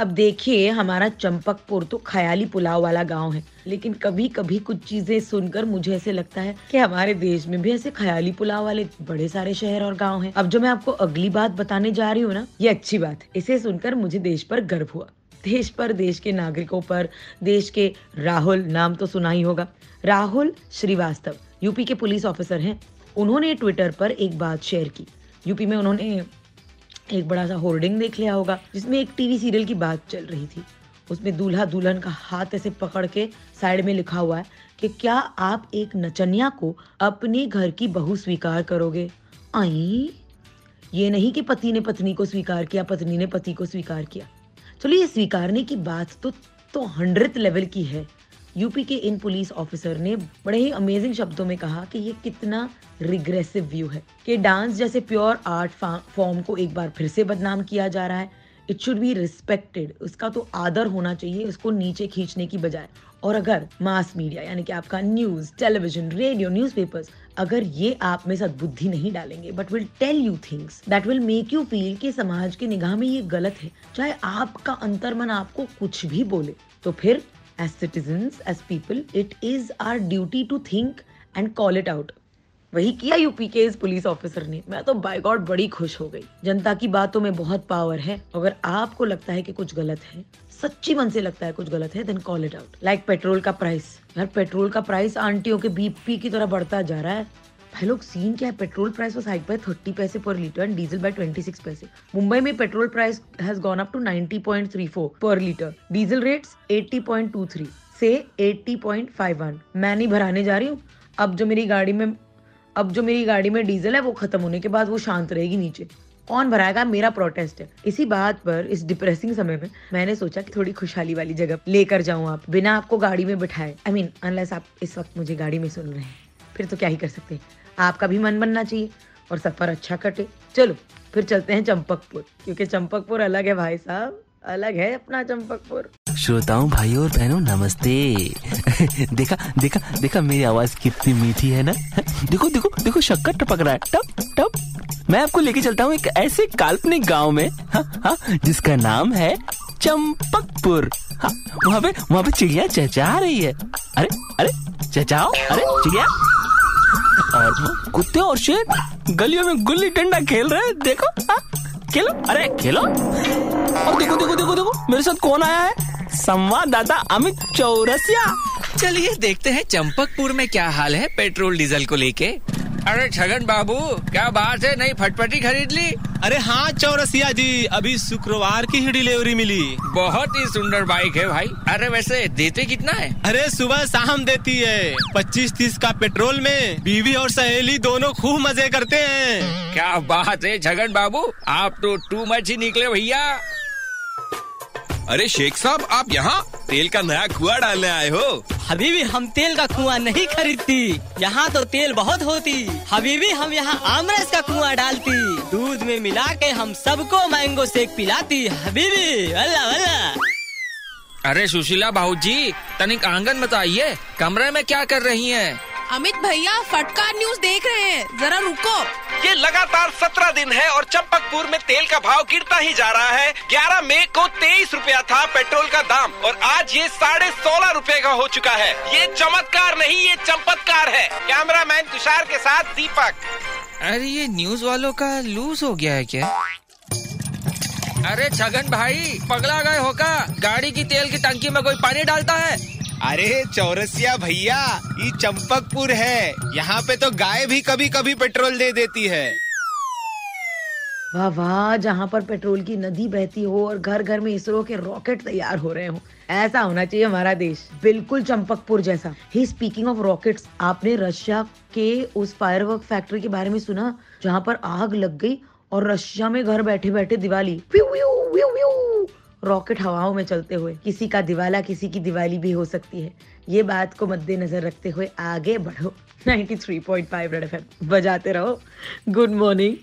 अब देखिए, हमारा चंपकपुर तो ख्याली पुलाव वाला गाँव है, लेकिन कभी कभी कुछ चीज़ें सुनकर मुझे ऐसे लगता है कि हमारे देश में भी ऐसे ख्याली पुलाव वाले बड़े सारे शहर और गाँव हैं। अब जो मैं आपको अगली बात बताने जा रही हूँ ना, ये अच्छी बात है। इसे सुनकर मुझे देश पर गर्व हुआ। देश पर, देश के नागरिकों पर, देश के राहुल, नाम तो सुना ही होगा। राहुल श्रीवास्तव, यूपी के पुलिस ऑफिसर हैं। उन्होंने ट्विटर पर एक बात शेयर की। यूपी में उन्होंने एक बड़ा सा होर्डिंग देख लिया होगा, जिसमें एक टीवी सीरियल की बात चल रही थी। उसमें दूल्हा दुल्हन का हाथ ऐसे पकड़ के साइड में लिखा हुआ है कि क्या आप एक नचनिया को अपने घर की बहू स्वीकार करोगे? आई, ये नहीं कि पति ने पत्नी को स्वीकार किया, पत्नी ने पति को स्वीकार किया। चलो ये स्वीकारने की बात तो तो हंड्रेड लेवल की है। यूपी के इन पुलिस ऑफिसर ने बड़े ही अमेजिंग शब्दों में कहा कि ये कितना रिग्रेसिव व्यू है कि डांस जैसे प्योर आर्ट फॉर्म को एक बार फिर से बदनाम किया जा रहा है। इट शुड बी रिस्पेक्टेड उसका तो आदर होना चाहिए, उसको नीचे खींचने की बजाय। और अगर मास मीडिया यानी कि आपका न्यूज़ टेलीविज़न रेडियो न्यूज़पेपर्स अगर ये आप में सदबुद्धि नहीं डालेंगे but will tell you things that will make you feel कि समाज की निगाह में ये गलत है। चाहे आपका अंतर्मन आपको कुछ भी बोले तो फिर As citizens, as people, it is our duty to think and call it out. वही किया यूपी के इस पुलिस ऑफिसर ने। मैं तो बाय गॉड बड़ी खुश हो गई। जनता की बातों में बहुत पावर है। अगर आपको लगता है कि कुछ गलत है सच्ची मन से लगता है कुछ गलत है then call it out like petrol का प्राइस यार पेट्रोल का प्राइस आंटियों के बीपी की तरह बढ़ता जा रहा है। भाई लोग सीन क्या है? Petrol price was hike by thirty पैसे per litre and diesel by twenty six पैसे। मुंबई में petrol price has gone up to ninety point three four per litre diesel rates eighty point two three से eighty point five one मैं नहीं भराने जा रही हूँ। अब जो मेरी गाड़ी में, अब जो मेरी गाड़ी में डीजल है, वो खत्म होने के बाद वो शांत रहेगी नीचे। कौन भराएगा? मेरा प्रोटेस्ट है। इसी बात पर, इस डिप्रेसिंग समय में मैंने सोचा कि थोड़ी खुशहाली वाली जगह लेकर जाऊँ आप, बिना आपको गाड़ी में बिठाए। आई मीन अनलेस आप इस वक्त मुझे गाड़ी में सुन रहे हैं। फिर तो क्या ही कर सकते हैं। आपका भी मन बनना चाहिए और सफ़र अच्छा कटे। चलो फिर चलते हैं चंपकपुर क्योंकि चंपकपुर अलग है भाई साहब अलग है अपना चंपकपुर। श्रोताओं भाई और बहनों नमस्ते। देखा देखा देखा मेरी आवाज़ कितनी मीठी है ना? देखो देखो देखो शक्कर टपक रहा है। टप टप। मैं आपको लेके चलता हूँ एक ऐसे काल्पनिक गाँव में हा, हा, जिसका नाम है चंपकपुर। हाँ वहाँ पे वहाँ पे चिड़िया चहचहा रही है। अरे अरे चहचाओ अरे चिड़िया। और कुत्ते और शेर गलियों में गुल्ली डंडा खेल रहे हैं, देखो आ? खेलो, अरे खेलो। और देखो देखो देखो देखो, मेरे साथ कौन आया है? संवाददाता अमित चौरसिया। चलिए देखते हैं चंपकपुर में क्या हाल है पेट्रोल डीजल को लेके। अरे छगन बाबू क्या बात है नई फटपटी खरीद ली? अरे हाँ चौरसिया जी अभी शुक्रवार की ही डिलीवरी मिली। बहुत ही सुंदर बाइक है भाई। अरे वैसे देते कितना है? अरे सुबह शाम देती है। पच्चीस तीस का पेट्रोल में बीवी और सहेली दोनों खूब मज़े करते हैं। क्या बात है छगन बाबू आप तो टू मच ही निकले भैया। अरे शेख साहब आप यहाँ तेल का नया कुआ डालने आए हो। हबीबी, हम तेल का कुआँ नहीं खरीदती। यहाँ तो तेल बहुत होती। हबीबी, हम यहाँ आमरस का कुआँ डालती। दूध में मिला के हम सबको मैंगो शेक पिलाती। हबीबी अल्लाह अल्लाह अरे सुशीला भाऊ जी, तनिक आँगन बताइए कमरे में क्या कर रही हैं? अमित भैया फटकार न्यूज़ देख रहे हैं। जरा रुको। ये लगातार सत्रह दिन है और चंपकपुर में तेल का भाव गिरता ही जा रहा है। ग्यारह मई को तेईस रुपया था पेट्रोल का दाम और आज ये साढ़े सोलह रूपए का हो चुका है। ये चमत्कार नहीं ये चंपतकार है। कैमरा मैन तुषार के साथ दीपक। अरे ये न्यूज़ वालों का लूज हो गया है क्या? अरे छगन भाई पगला गए होगा गाड़ी की तेल की टंकी में कोई पानी डालता है? अरे चौरसिया भैया, ये चंपकपुर है। यहाँ पे तो गाय भी कभी कभी पेट्रोल दे देती है। वाह वाह, जहाँ पर पेट्रोल की नदी बहती हो और घर घर में इसरो के रॉकेट तैयार हो रहे हो, ऐसा होना चाहिए हमारा देश। बिल्कुल चंपकपुर जैसा। ही स्पीकिंग ऑफ़ रॉकेट्स आपने रशिया के उस फायरवर्क फैक्ट्री के बारे में सुना, जहाँ पर आग लग गई और रशिया में घर बैठे बैठे दिवाली रॉकेट हवाओं में चलते हुए, किसी का दिवाला किसी की दिवाली भी हो सकती है। ये बात को मद्देनजर रखते हुए आगे बढ़ो। 93.5 रेड एफएम बजाते रहो। Good morning